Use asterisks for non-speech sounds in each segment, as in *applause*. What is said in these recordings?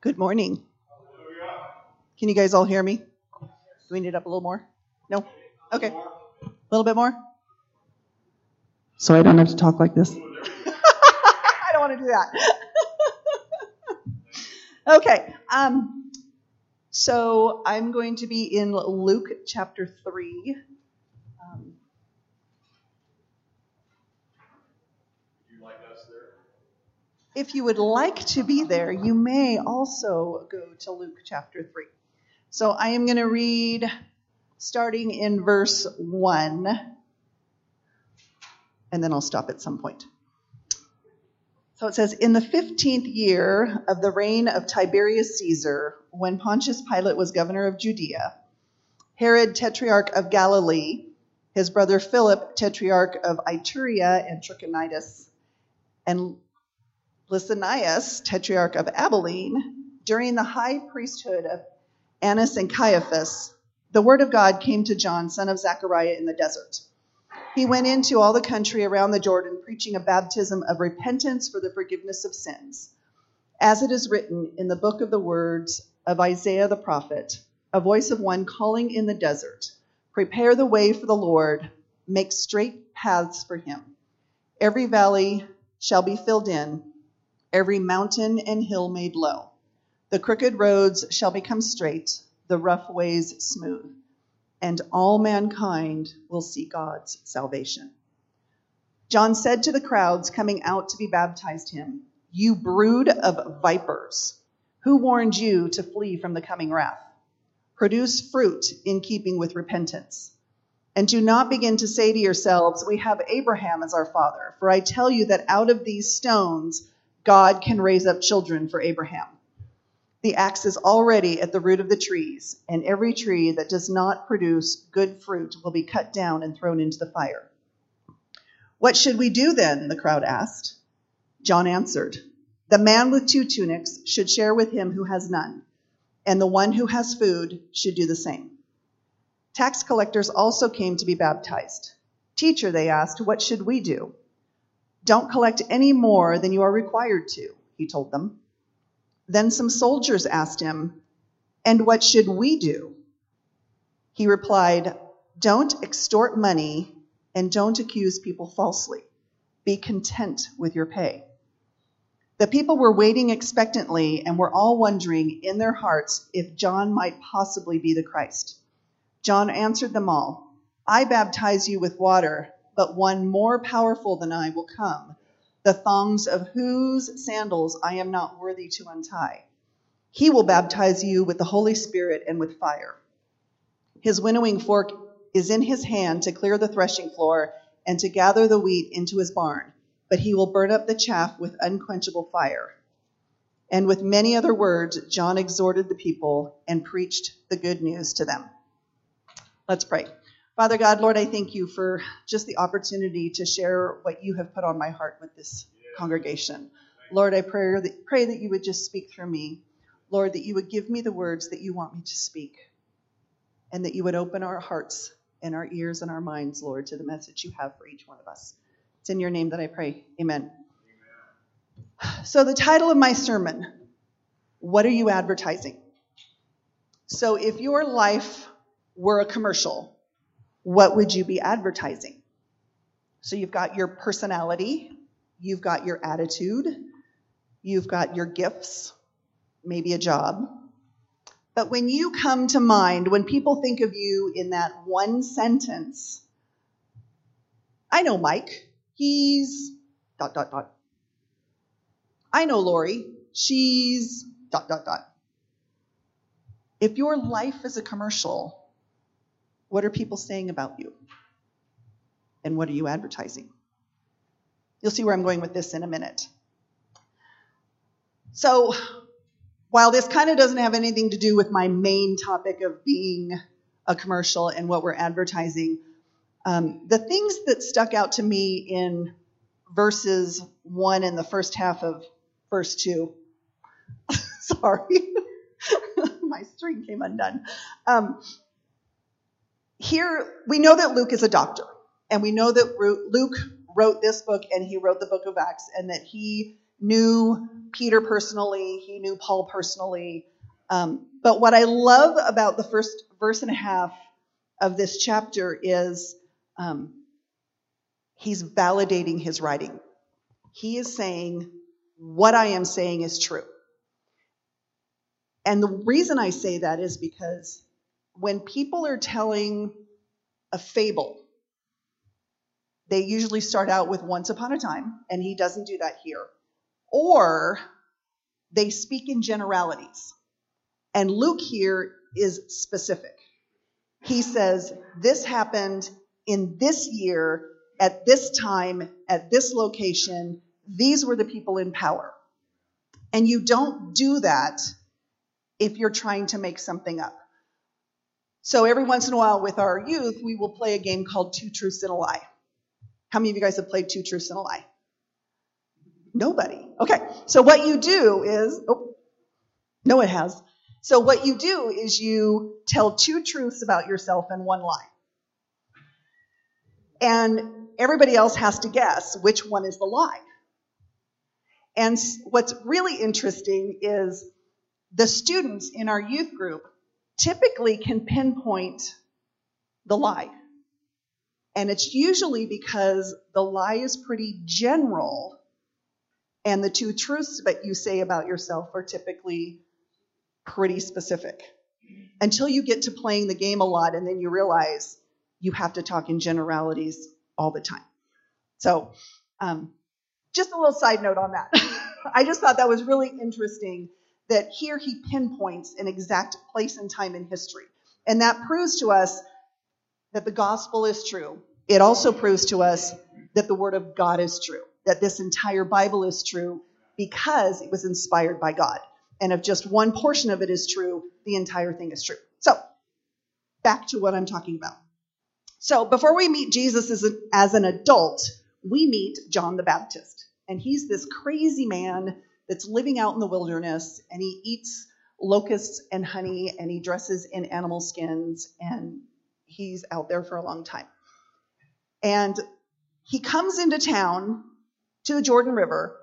Good morning. Can you guys all hear me? Do we need it up a little more? No? Okay. A little bit more? So I don't have to talk like this. *laughs* I don't want to do that. *laughs* okay. Um, so I'm going to be in Luke chapter 3. If you would like to be there, you may also go to Luke chapter 3. So I am going to read starting in verse 1, and then I'll stop at some point. So it says, In the 15th year of the reign of Tiberius Caesar, when Pontius Pilate was governor of Judea, Herod, tetrarch of Galilee, his brother Philip, tetrarch of Iturea and Trachonitis, and Lysanias, tetrarch of Abilene, during the high priesthood of Annas and Caiaphas, the word of God came to John, son of Zechariah, in the desert. He went into all the country around the Jordan, preaching a baptism of repentance for the forgiveness of sins. As it is written in the book of the words of Isaiah the prophet, a voice of one calling in the desert, Prepare the way for the Lord, make straight paths for him. Every valley shall be filled in, every mountain and hill made low. The crooked roads shall become straight, the rough ways smooth, and all mankind will see God's salvation. John said to the crowds coming out to be baptized him, You brood of vipers, who warned you to flee from the coming wrath? Produce fruit in keeping with repentance. And do not begin to say to yourselves, We have Abraham as our father, for I tell you that out of these stones God can raise up children for Abraham. The axe is already at the root of the trees, and every tree that does not produce good fruit will be cut down and thrown into the fire. What should we do then? The crowd asked. John answered, The man with two tunics should share with him who has none, and the one who has food should do the same. Tax collectors also came to be baptized. Teacher, they asked, what should we do? Don't collect any more than you are required to, he told them. Then some soldiers asked him, And what should we do? He replied, Don't extort money and don't accuse people falsely. Be content with your pay. The people were waiting expectantly and were all wondering in their hearts if John might possibly be the Christ. John answered them all I baptize you with water, but one more powerful than I will come the thongs of whose sandals I am not worthy to untie. He will baptize you with the Holy Spirit and with fire. His winnowing fork is in his hand to clear the threshing floor and to gather the wheat into his barn, but he will burn up the chaff with unquenchable fire. And with many other words, John exhorted the people and preached the good news to them. Let's pray. Father God, Lord, I thank you for just the opportunity to share what you have put on my heart with this congregation. Lord, I pray that, pray that you would just speak through me. Lord, that you would give me the words that you want me to speak, and that you would open our hearts and our ears and our minds, Lord, to the message you have for each one of us. It's in your name that I pray. Amen. Amen. So, the title of my sermon, What Are You Advertising? So, if your life were a commercial, what would you be advertising? So you've got your personality, you've got your attitude, you've got your gifts, maybe a job. But when you come to mind, when people think of you in that one sentence, I know Mike, he's dot, dot, dot. I know Lori, she's dot, dot, dot. If your life is a commercial, what are people saying about you? And what are you advertising? You'll see where I'm going with this in a minute. So, while this kind of doesn't have anything to do with my main topic of being a commercial and what we're advertising, um, the things that stuck out to me in verses one and the first half of verse two, *laughs* sorry, *laughs* my string came undone. Um, here we know that Luke is a doctor, and we know that Luke wrote this book and he wrote the book of Acts, and that he knew Peter personally, he knew Paul personally. Um, but what I love about the first verse and a half of this chapter is um, he's validating his writing. He is saying, What I am saying is true. And the reason I say that is because when people are telling a fable, they usually start out with once upon a time, and he doesn't do that here. Or they speak in generalities. And Luke here is specific. He says, This happened in this year, at this time, at this location. These were the people in power. And you don't do that if you're trying to make something up. So every once in a while with our youth, we will play a game called Two Truths and a Lie. How many of you guys have played Two Truths and a Lie? Nobody. Okay. So what you do is, oh, no, it has. So what you do is you tell two truths about yourself and one lie. And everybody else has to guess which one is the lie. And what's really interesting is the students in our youth group typically can pinpoint the lie. And it's usually because the lie is pretty general, and the two truths that you say about yourself are typically pretty specific. Until you get to playing the game a lot, and then you realize you have to talk in generalities all the time. So, um, just a little side note on that. *laughs* I just thought that was really interesting that here he pinpoints an exact place and time in history. And that proves to us that the gospel is true. It also proves to us that the word of God is true, that this entire Bible is true because it was inspired by God. And if just one portion of it is true, the entire thing is true. So, back to what I'm talking about. So, before we meet Jesus as, a, as an adult, we meet John the Baptist. And he's this crazy man that's living out in the wilderness and he eats locusts and honey and he dresses in animal skins and he's out there for a long time. And he comes into town to the Jordan River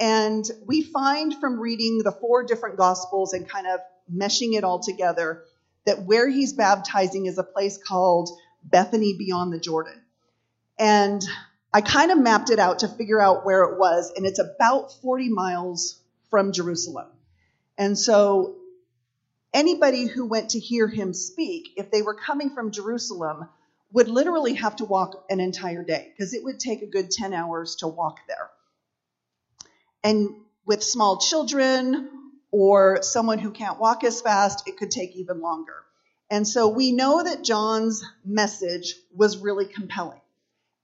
and we find from reading the four different gospels and kind of meshing it all together that where he's baptizing is a place called Bethany beyond the Jordan. And I kind of mapped it out to figure out where it was, and it's about 40 miles from Jerusalem. And so anybody who went to hear him speak, if they were coming from Jerusalem, would literally have to walk an entire day because it would take a good 10 hours to walk there. And with small children or someone who can't walk as fast, it could take even longer. And so we know that John's message was really compelling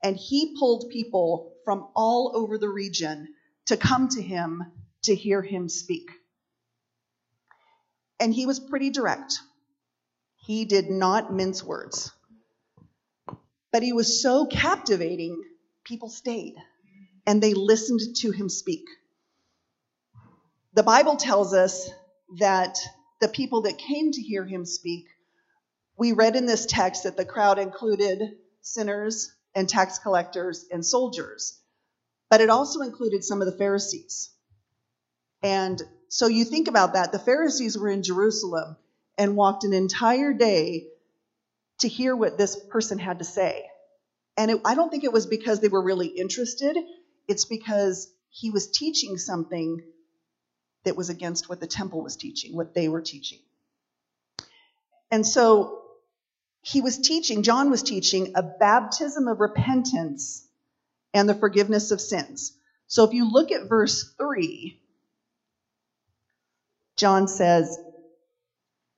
and he pulled people from all over the region to come to him to hear him speak. And he was pretty direct. He did not mince words. But he was so captivating, people stayed and they listened to him speak. The Bible tells us that the people that came to hear him speak, we read in this text that the crowd included sinners and tax collectors and soldiers, but it also included some of the Pharisees. And so you think about that. The Pharisees were in Jerusalem and walked an entire day to hear what this person had to say. And it, I don't think it was because they were really interested, it's because he was teaching something that was against what the temple was teaching, what they were teaching. And so he was teaching, John was teaching a baptism of repentance and the forgiveness of sins. So if you look at verse 3, John says,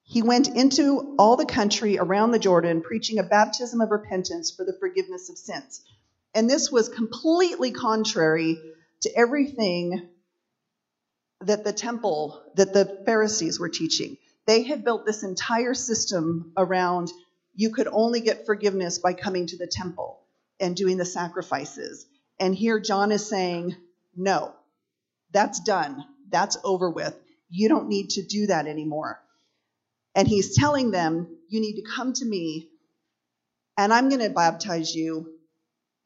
He went into all the country around the Jordan, preaching a baptism of repentance for the forgiveness of sins. And this was completely contrary to everything that the temple, that the Pharisees were teaching. They had built this entire system around you could only get forgiveness by coming to the temple and doing the sacrifices. And here John is saying, no, that's done. That's over with. You don't need to do that anymore. And he's telling them, you need to come to me, and I'm going to baptize you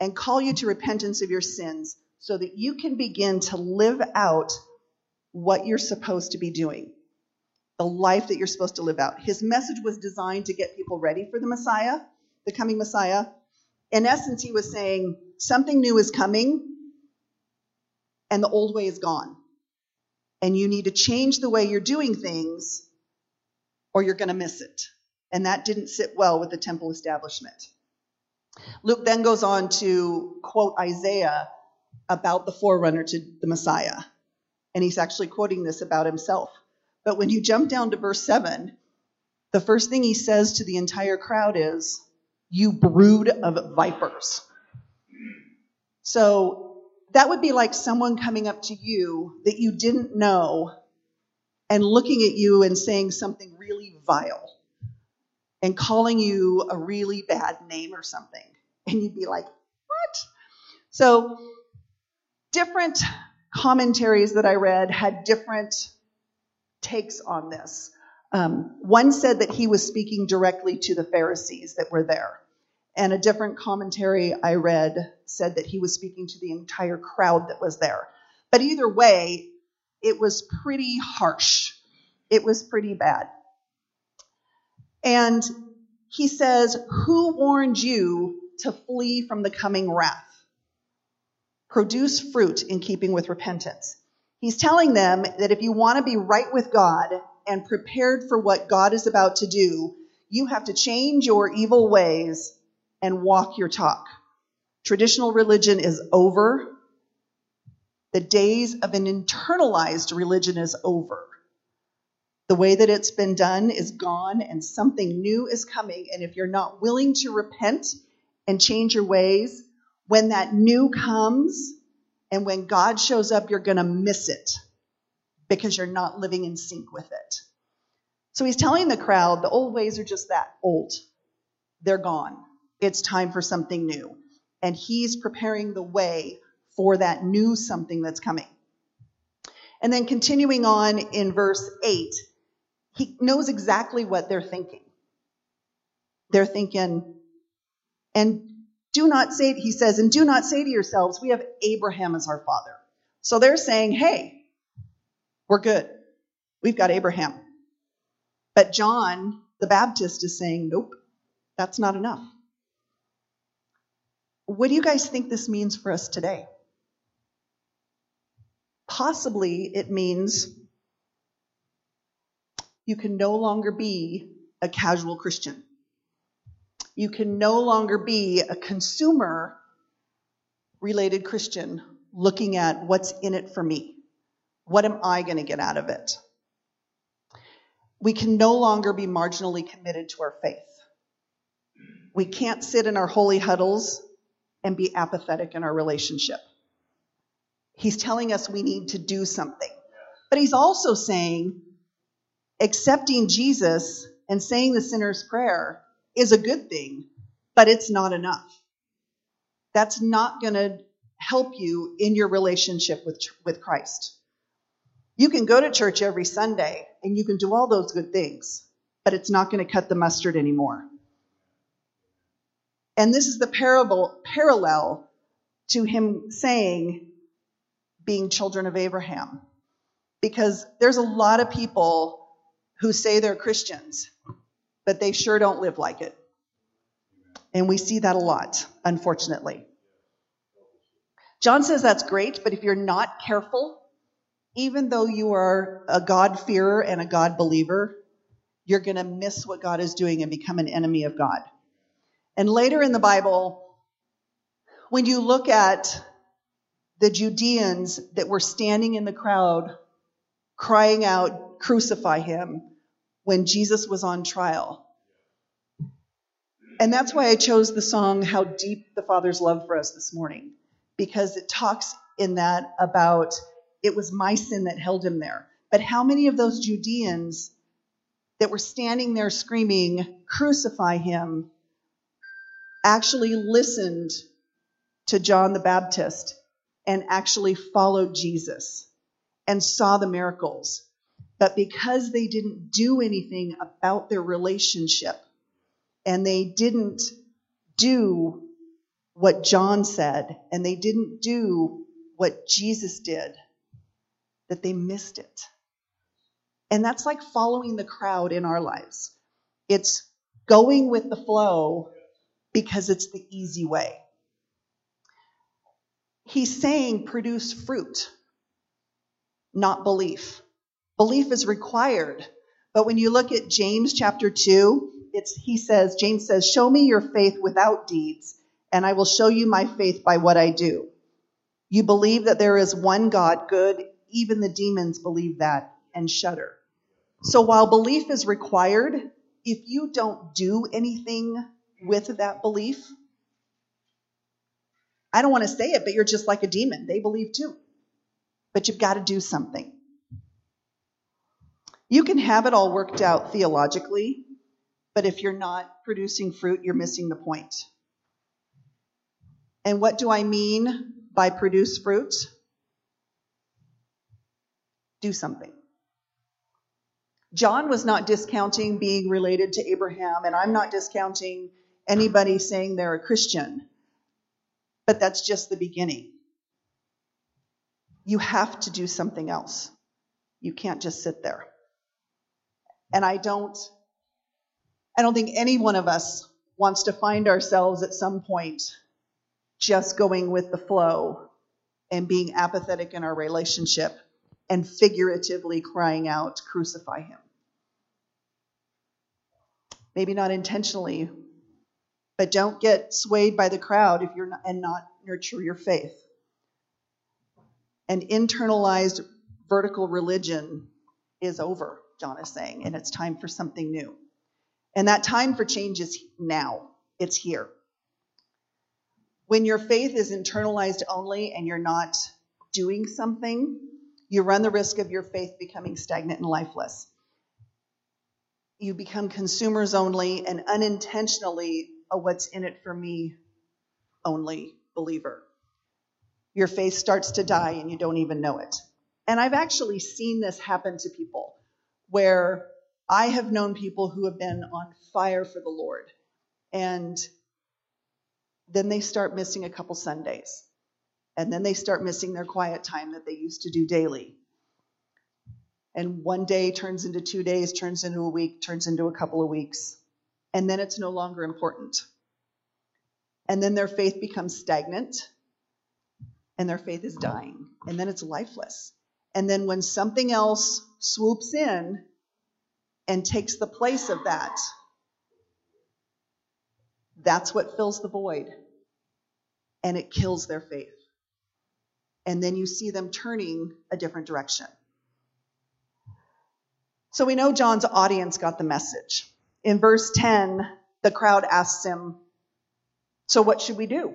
and call you to repentance of your sins so that you can begin to live out what you're supposed to be doing, the life that you're supposed to live out. His message was designed to get people ready for the Messiah, the coming Messiah. In essence, he was saying something new is coming and the old way is gone. And you need to change the way you're doing things or you're going to miss it. And that didn't sit well with the temple establishment. Luke then goes on to quote Isaiah about the forerunner to the Messiah. And he's actually quoting this about himself. But when you jump down to verse 7, the first thing he says to the entire crowd is, You brood of vipers. So that would be like someone coming up to you that you didn't know and looking at you and saying something really vile and calling you a really bad name or something. And you'd be like, what? So, different commentaries that I read had different takes on this. Um, one said that he was speaking directly to the Pharisees that were there. And a different commentary I read said that he was speaking to the entire crowd that was there. But either way, it was pretty harsh. It was pretty bad. And he says, Who warned you to flee from the coming wrath? Produce fruit in keeping with repentance. He's telling them that if you want to be right with God and prepared for what God is about to do, you have to change your evil ways and walk your talk. Traditional religion is over. The days of an internalized religion is over. The way that it's been done is gone and something new is coming. And if you're not willing to repent and change your ways, when that new comes and when God shows up, you're going to miss it because you're not living in sync with it. So he's telling the crowd the old ways are just that old. They're gone. It's time for something new. And he's preparing the way for that new something that's coming. And then continuing on in verse 8, he knows exactly what they're thinking. They're thinking, and do not say, he says, and do not say to yourselves, we have Abraham as our father. So they're saying, hey, we're good. We've got Abraham. But John the Baptist is saying, nope, that's not enough. What do you guys think this means for us today? Possibly it means you can no longer be a casual Christian. You can no longer be a consumer related Christian looking at what's in it for me. What am I going to get out of it? We can no longer be marginally committed to our faith. We can't sit in our holy huddles and be apathetic in our relationship. He's telling us we need to do something. But he's also saying accepting Jesus and saying the sinner's prayer is a good thing, but it's not enough. That's not going to help you in your relationship with, with Christ. You can go to church every Sunday and you can do all those good things, but it's not going to cut the mustard anymore. And this is the parable, parallel to him saying, being children of Abraham. Because there's a lot of people who say they're Christians, but they sure don't live like it. And we see that a lot, unfortunately. John says that's great, but if you're not careful, even though you are a God-fearer and a God believer, you're going to miss what God is doing and become an enemy of God. And later in the Bible, when you look at the Judeans that were standing in the crowd crying out, crucify him when Jesus was on trial. And that's why I chose the song, How Deep the Father's Love for Us this morning, because it talks in that about it was my sin that held him there. But how many of those Judeans that were standing there screaming, Crucify him, actually listened to John the Baptist and actually followed Jesus and saw the miracles but because they didn't do anything about their relationship and they didn't do what John said and they didn't do what Jesus did that they missed it. And that's like following the crowd in our lives. It's going with the flow because it's the easy way. He's saying produce fruit, not belief. Belief is required. But when you look at James chapter 2, it's he says, James says, "Show me your faith without deeds, and I will show you my faith by what I do." You believe that there is one God, good, even the demons believe that and shudder. So while belief is required, if you don't do anything with that belief, I don't want to say it, but you're just like a demon. They believe too. But you've got to do something. You can have it all worked out theologically, but if you're not producing fruit, you're missing the point. And what do I mean by produce fruit? Do something. John was not discounting being related to Abraham, and I'm not discounting anybody saying they're a Christian, but that's just the beginning. You have to do something else. You can't just sit there. And I don't I don't think any one of us wants to find ourselves at some point just going with the flow and being apathetic in our relationship and figuratively crying out, crucify him. Maybe not intentionally, but don't get swayed by the crowd if you're not, and not nurture your faith. An internalized vertical religion is over, John is saying, and it's time for something new. And that time for change is now. It's here. When your faith is internalized only and you're not doing something, you run the risk of your faith becoming stagnant and lifeless. You become consumers only and unintentionally a what's in it for me only believer. Your faith starts to die and you don't even know it. And I've actually seen this happen to people where I have known people who have been on fire for the Lord and then they start missing a couple Sundays. And then they start missing their quiet time that they used to do daily. And one day turns into two days, turns into a week, turns into a couple of weeks. And then it's no longer important. And then their faith becomes stagnant and their faith is dying. And then it's lifeless. And then when something else swoops in and takes the place of that, that's what fills the void. And it kills their faith. And then you see them turning a different direction. So we know John's audience got the message. In verse 10, the crowd asks him, So what should we do?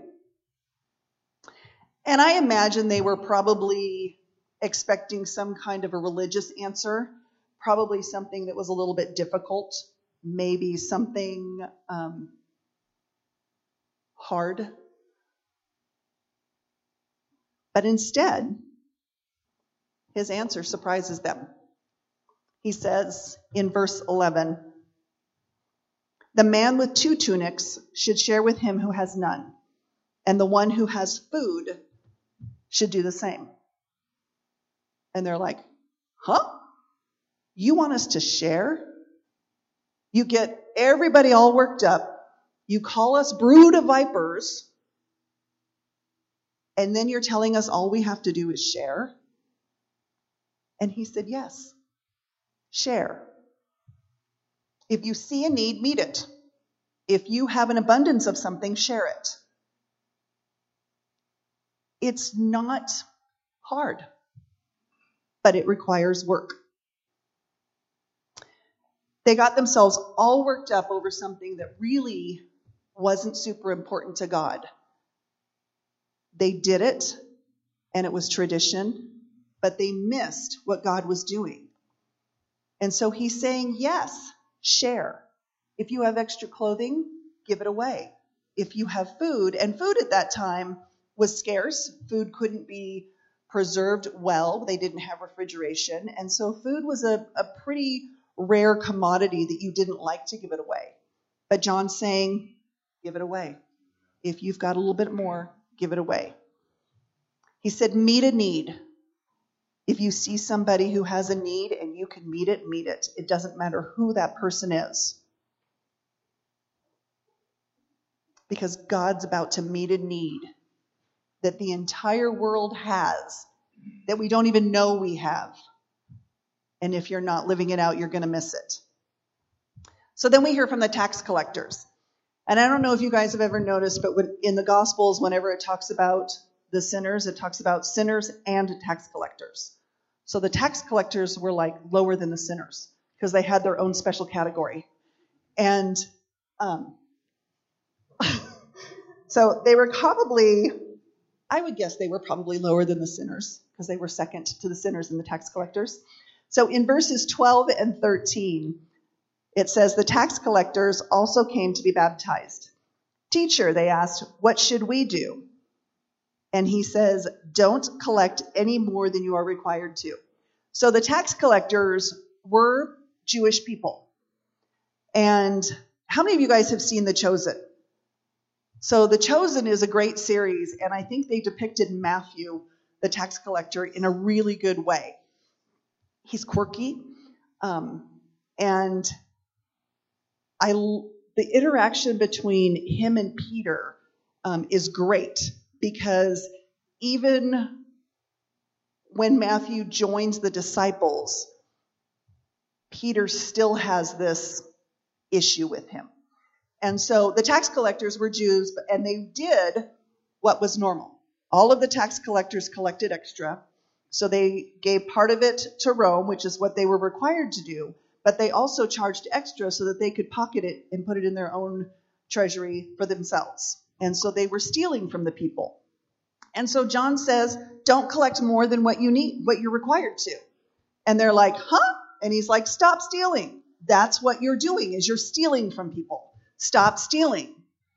And I imagine they were probably expecting some kind of a religious answer, probably something that was a little bit difficult, maybe something um, hard. But instead, his answer surprises them. He says in verse 11, The man with two tunics should share with him who has none, and the one who has food should do the same. And they're like, Huh? You want us to share? You get everybody all worked up. You call us brood of vipers. And then you're telling us all we have to do is share? And he said, Yes, share. If you see a need, meet it. If you have an abundance of something, share it. It's not hard, but it requires work. They got themselves all worked up over something that really wasn't super important to God. They did it, and it was tradition, but they missed what God was doing. And so he's saying, yes, share. If you have extra clothing, give it away. If you have food, and food at that time was scarce, food couldn't be preserved well, they didn't have refrigeration, and so food was a, a pretty rare commodity that you didn't like to give it away. But John's saying, give it away. If you've got a little bit more, give it away. He said, Meet a need. If you see somebody who has a need and you can meet it, meet it. It doesn't matter who that person is. Because God's about to meet a need that the entire world has that we don't even know we have. And if you're not living it out, you're going to miss it. So then we hear from the tax collectors. And I don't know if you guys have ever noticed, but in the Gospels, whenever it talks about the sinners, it talks about sinners and tax collectors. So the tax collectors were like lower than the sinners because they had their own special category. And um, *laughs* so they were probably, I would guess they were probably lower than the sinners because they were second to the sinners and the tax collectors. So in verses 12 and 13, it says, The tax collectors also came to be baptized. Teacher, they asked, what should we do? And he says, Don't collect any more than you are required to. So the tax collectors were Jewish people. And how many of you guys have seen The Chosen? So The Chosen is a great series, and I think they depicted Matthew, the tax collector, in a really good way. He's quirky, um, and I the interaction between him and Peter um, is great because even when Matthew joins the disciples, Peter still has this issue with him. And so the tax collectors were Jews, and they did what was normal. All of the tax collectors collected extra. So they gave part of it to Rome, which is what they were required to do, but they also charged extra so that they could pocket it and put it in their own treasury for themselves. And so they were stealing from the people. And so John says, don't collect more than what you need, what you're required to. And they're like, huh? And he's like, stop stealing. That's what you're doing is you're stealing from people. Stop stealing.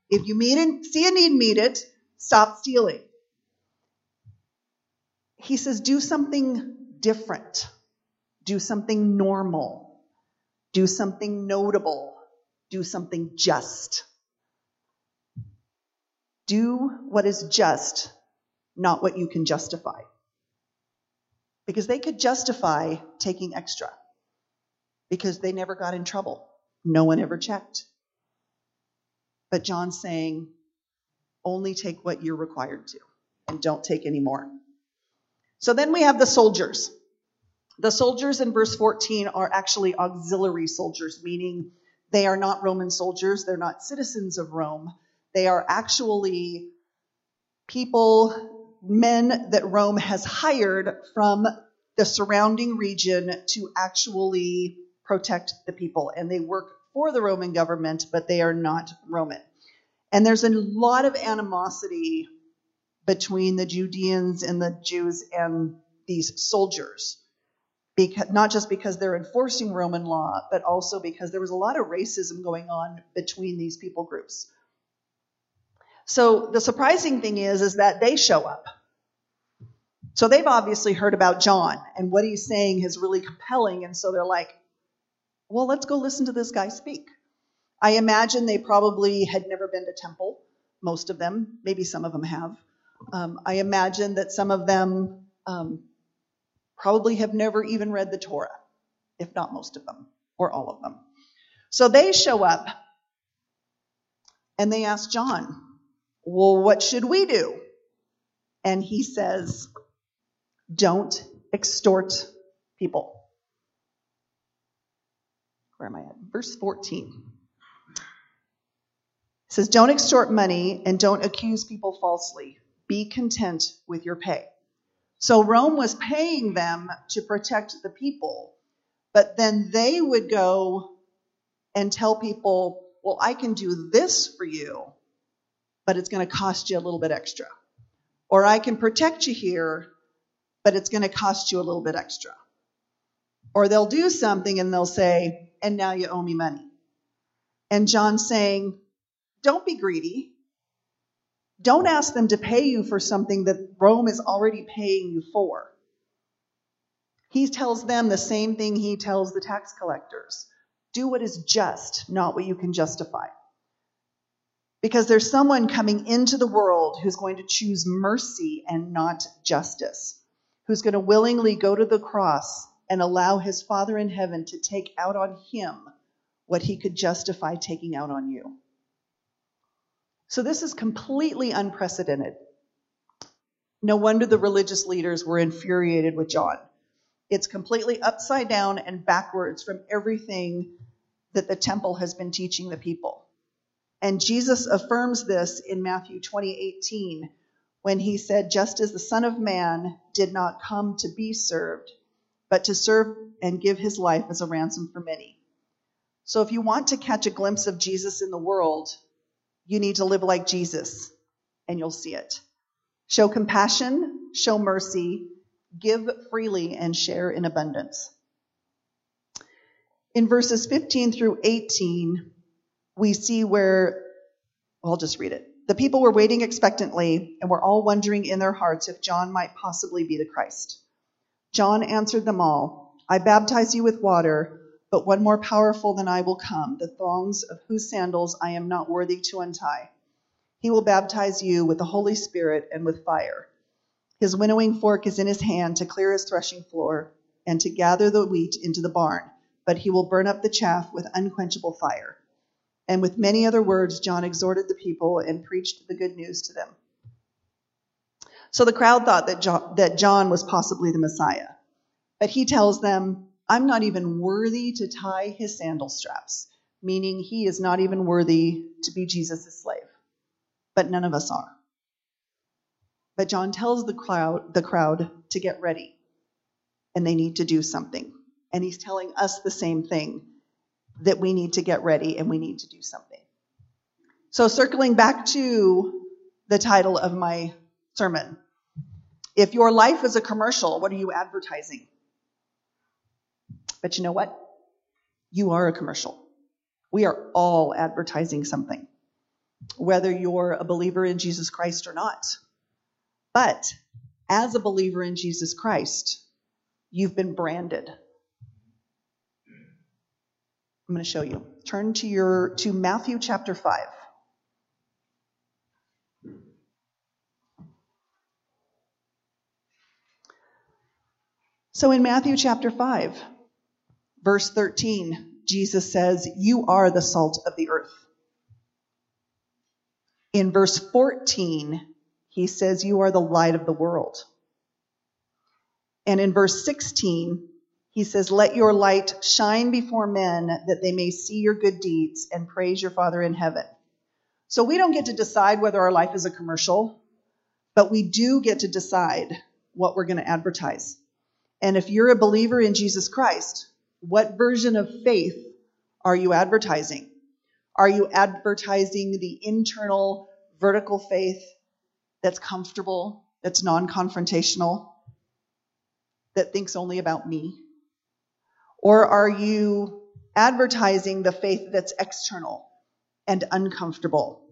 If you meet and see a need, meet it. Stop stealing. He says, do something different. Do something normal. Do something notable. Do something just. Do what is just not what you can justify. Because they could justify taking extra because they never got in trouble. No one ever checked. But John's saying, only take what you're required to and don't take any more. So then we have the soldiers. The soldiers in verse 14 are actually auxiliary soldiers, meaning they are not Roman soldiers, they're not citizens of Rome. They are actually people men that Rome has hired from the surrounding region to actually protect the people. And they work for the Roman government, but they are not Roman. And there's a lot of animosity between the Judeans and the Jews and these soldiers. Because, not just because they're enforcing Roman law, but also because there was a lot of racism going on between these people groups. So the surprising thing is, is that they show up. So they've obviously heard about John and what he's saying is really compelling. And so they're like, well, let's go listen to this guy speak. I imagine they probably had never been to temple, most of them. Maybe some of them have. Um, I imagine that some of them um, probably have never even read the Torah, if not most of them, or all of them. So they show up and they ask John, well, what should we do? And he says, don't extort people. Where am I at? Verse 14. It says, Don't extort money and don't accuse people falsely. Be content with your pay. So Rome was paying them to protect the people, but then they would go and tell people, Well, I can do this for you but it's going to cost you a little bit extra. Or I can protect you here, but it's going to cost you a little bit extra. Or they'll do something and they'll say, and now you owe me money. And John's saying, don't be greedy. Don't ask them to pay you for something that Rome is already paying you for. He tells them the same thing he tells the tax collectors do what is just, not what you can justify. Because there's someone coming into the world who's going to choose mercy and not justice, who's going to willingly go to the cross and allow his Father in heaven to take out on him what he could justify taking out on you. So this is completely unprecedented. No wonder the religious leaders were infuriated with John. It's completely upside down and backwards from everything that the temple has been teaching the people. And Jesus affirms this in Matthew 20:18 when he said, "Just as the Son of Man did not come to be served, but to serve and give his life as a ransom for many." So if you want to catch a glimpse of Jesus in the world, you need to live like Jesus, and you'll see it. Show compassion, show mercy, give freely, and share in abundance. In verses 15 through 18, we see where, well, I'll just read it. The people were waiting expectantly and were all wondering in their hearts if John might possibly be the Christ. John answered them all I baptize you with water, but one more powerful than I will come, the thongs of whose sandals I am not worthy to untie. He will baptize you with the Holy Spirit and with fire. His winnowing fork is in his hand to clear his threshing floor and to gather the wheat into the barn, but he will burn up the chaff with unquenchable fire. And with many other words, John exhorted the people and preached the good news to them. So the crowd thought that John, that John was possibly the Messiah. But he tells them, I'm not even worthy to tie his sandal straps, meaning he is not even worthy to be Jesus' slave but none of us are. But John tells the crowd, the crowd to get ready, and they need to do something. And he's telling us the same thing that we need to get ready and we need to do something. So, circling back to the title of my sermon, if your life is a commercial, what are you advertising? But you know what? You are a commercial. We are all advertising something whether you're a believer in Jesus Christ or not. But as a believer in Jesus Christ, you've been branded. I'm going to show you. Turn to your to Matthew chapter 5. So in Matthew chapter 5, verse 13, Jesus says, "You are the salt of the earth." In verse 14, he says, You are the light of the world. And in verse 16, he says, Let your light shine before men that they may see your good deeds and praise your Father in heaven. So we don't get to decide whether our life is a commercial, but we do get to decide what we're going to advertise. And if you're a believer in Jesus Christ, what version of faith are you advertising? Are you advertising the internal vertical faith that's comfortable, that's non confrontational, that thinks only about me? Or are you advertising the faith that's external and uncomfortable?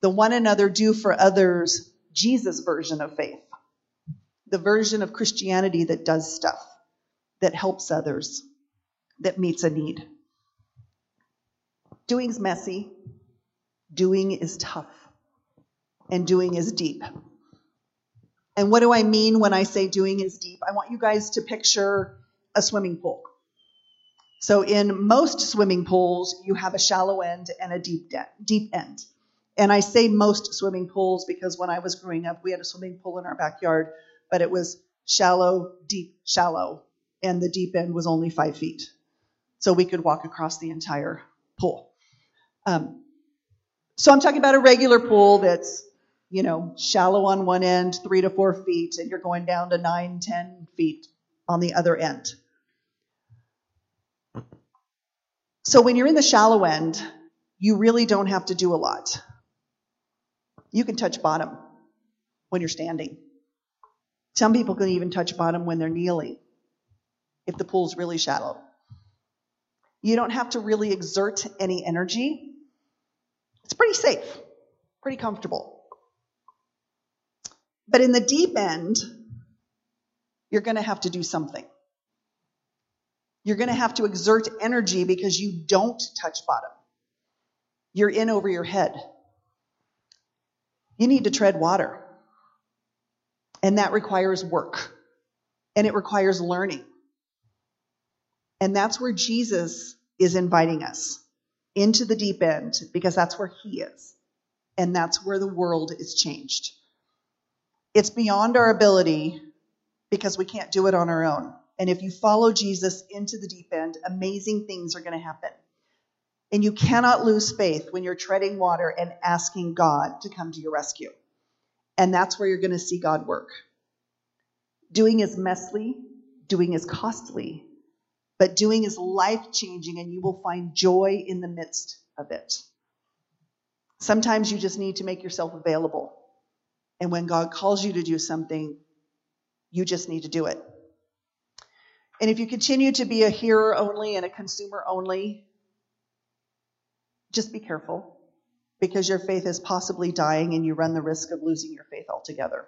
The one another do for others Jesus version of faith, the version of Christianity that does stuff, that helps others, that meets a need. Doing's messy. Doing is tough. And doing is deep. And what do I mean when I say doing is deep? I want you guys to picture a swimming pool. So in most swimming pools, you have a shallow end and a deep, de- deep end. And I say most swimming pools because when I was growing up, we had a swimming pool in our backyard, but it was shallow, deep, shallow, and the deep end was only five feet. So we could walk across the entire pool. Um, so I'm talking about a regular pool that's, you know, shallow on one end, three to four feet, and you're going down to nine, ten feet on the other end. So when you're in the shallow end, you really don't have to do a lot. You can touch bottom when you're standing. Some people can even touch bottom when they're kneeling if the pool's really shallow. You don't have to really exert any energy. It's pretty safe, pretty comfortable. But in the deep end, you're going to have to do something. You're going to have to exert energy because you don't touch bottom. You're in over your head. You need to tread water. And that requires work. And it requires learning. And that's where Jesus is inviting us into the deep end because that's where he is. And that's where the world is changed. It's beyond our ability because we can't do it on our own. And if you follow Jesus into the deep end, amazing things are going to happen. And you cannot lose faith when you're treading water and asking God to come to your rescue. And that's where you're going to see God work. Doing is messy, doing is costly, but doing is life changing, and you will find joy in the midst of it. Sometimes you just need to make yourself available. And when God calls you to do something, you just need to do it. And if you continue to be a hearer only and a consumer only, just be careful because your faith is possibly dying and you run the risk of losing your faith altogether.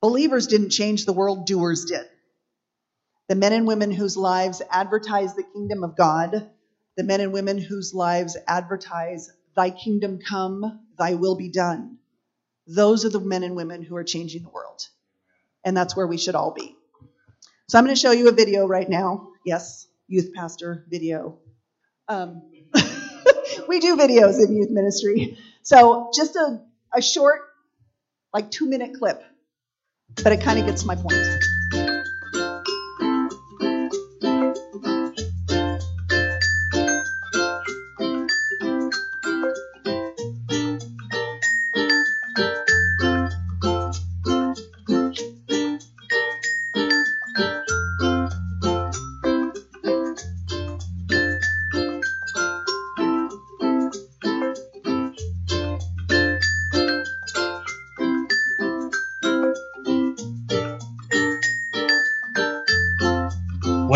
Believers didn't change the world, doers did. The men and women whose lives advertise the kingdom of God, the men and women whose lives advertise, Thy kingdom come, Thy will be done. Those are the men and women who are changing the world. And that's where we should all be. So I'm going to show you a video right now. Yes, youth pastor video. Um, we do videos in youth ministry. So just a, a short, like two minute clip, but it kind of gets my point.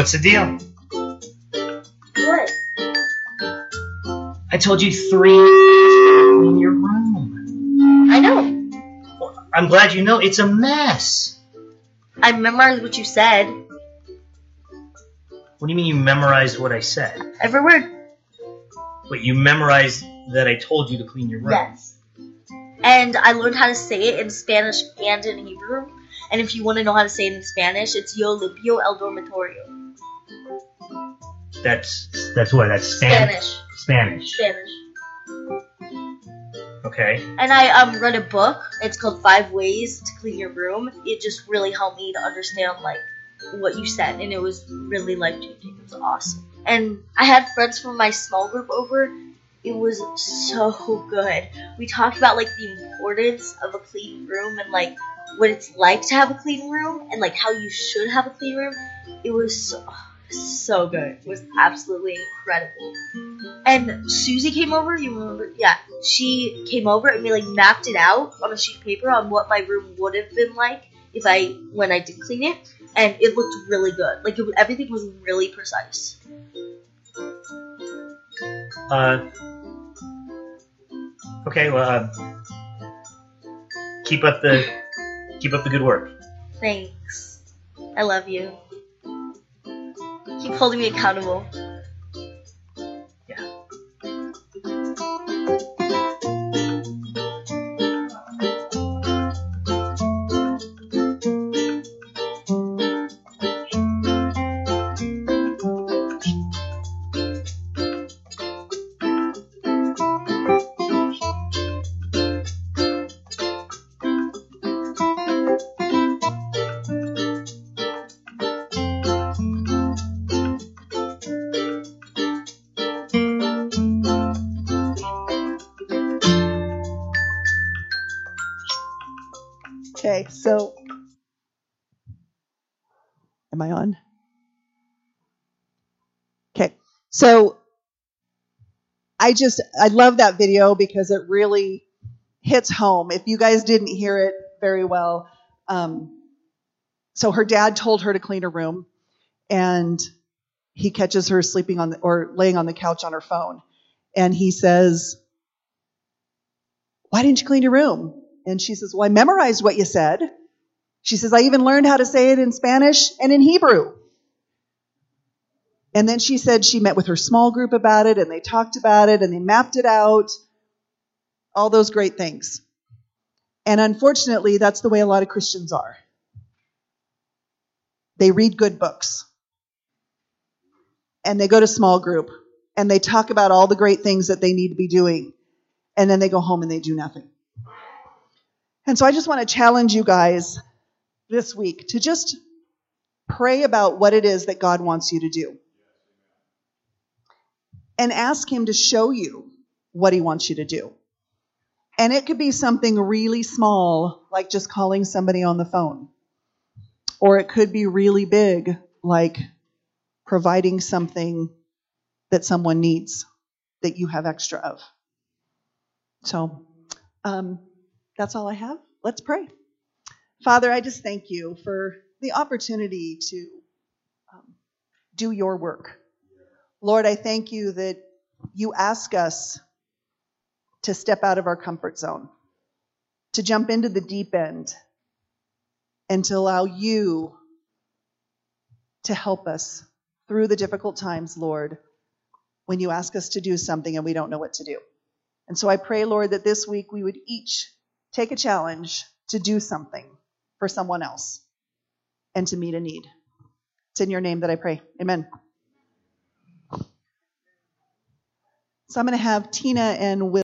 What's the deal? What? I told you three in your room. I know. Well, I'm glad you know it's a mess. I memorized what you said. What do you mean you memorized what I said? Every word. Wait, you memorized that I told you to clean your room? Yes. And I learned how to say it in Spanish and in Hebrew. And if you want to know how to say it in Spanish, it's Yo limpio el dormitorio. That's that's what? That's Span- Spanish. Spanish. Spanish. Okay. And I um read a book. It's called Five Ways to Clean Your Room. It just really helped me to understand like what you said, and it was really life changing. It was awesome. And I had friends from my small group over. It was so good. We talked about like the importance of a clean room and like what it's like to have a clean room and like how you should have a clean room. It was so so good. It was absolutely incredible. And Susie came over. You remember? Yeah, she came over and we like mapped it out on a sheet of paper on what my room would have been like if I when I did clean it, and it looked really good. Like it, everything was really precise. Uh. Okay. Well, uh, keep up the keep up the good work. Thanks. I love you. Keep holding me accountable. Okay, so am I on? Okay, so I just I love that video because it really hits home. If you guys didn't hear it very well, um, so her dad told her to clean her room, and he catches her sleeping on the, or laying on the couch on her phone, and he says, "Why didn't you clean your room?" And she says, Well, I memorized what you said. She says, I even learned how to say it in Spanish and in Hebrew. And then she said she met with her small group about it and they talked about it and they mapped it out. All those great things. And unfortunately, that's the way a lot of Christians are. They read good books and they go to small group and they talk about all the great things that they need to be doing and then they go home and they do nothing. And so I just want to challenge you guys this week to just pray about what it is that God wants you to do. And ask Him to show you what He wants you to do. And it could be something really small, like just calling somebody on the phone. Or it could be really big, like providing something that someone needs that you have extra of. So um, that's all I have. Let's pray. Father, I just thank you for the opportunity to um, do your work. Lord, I thank you that you ask us to step out of our comfort zone, to jump into the deep end, and to allow you to help us through the difficult times, Lord, when you ask us to do something and we don't know what to do. And so I pray, Lord, that this week we would each take a challenge to do something for someone else and to meet a need. It's in your name that I pray. Amen. So I'm going to have Tina and Will.